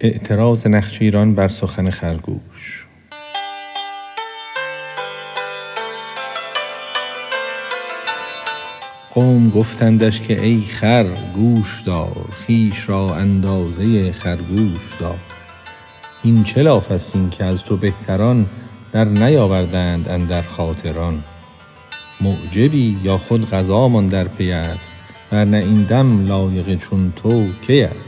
اعتراض ایران بر سخن خرگوش. قوم گفتندش که ای خر گوش دار خیش را اندازه خرگوش دار. این چه لاف است این که از تو بهتران در نیاوردند اندر خاطران؟ معجبی یا خود غذامان در پی است ورنه این دم لایق چون تو کی است؟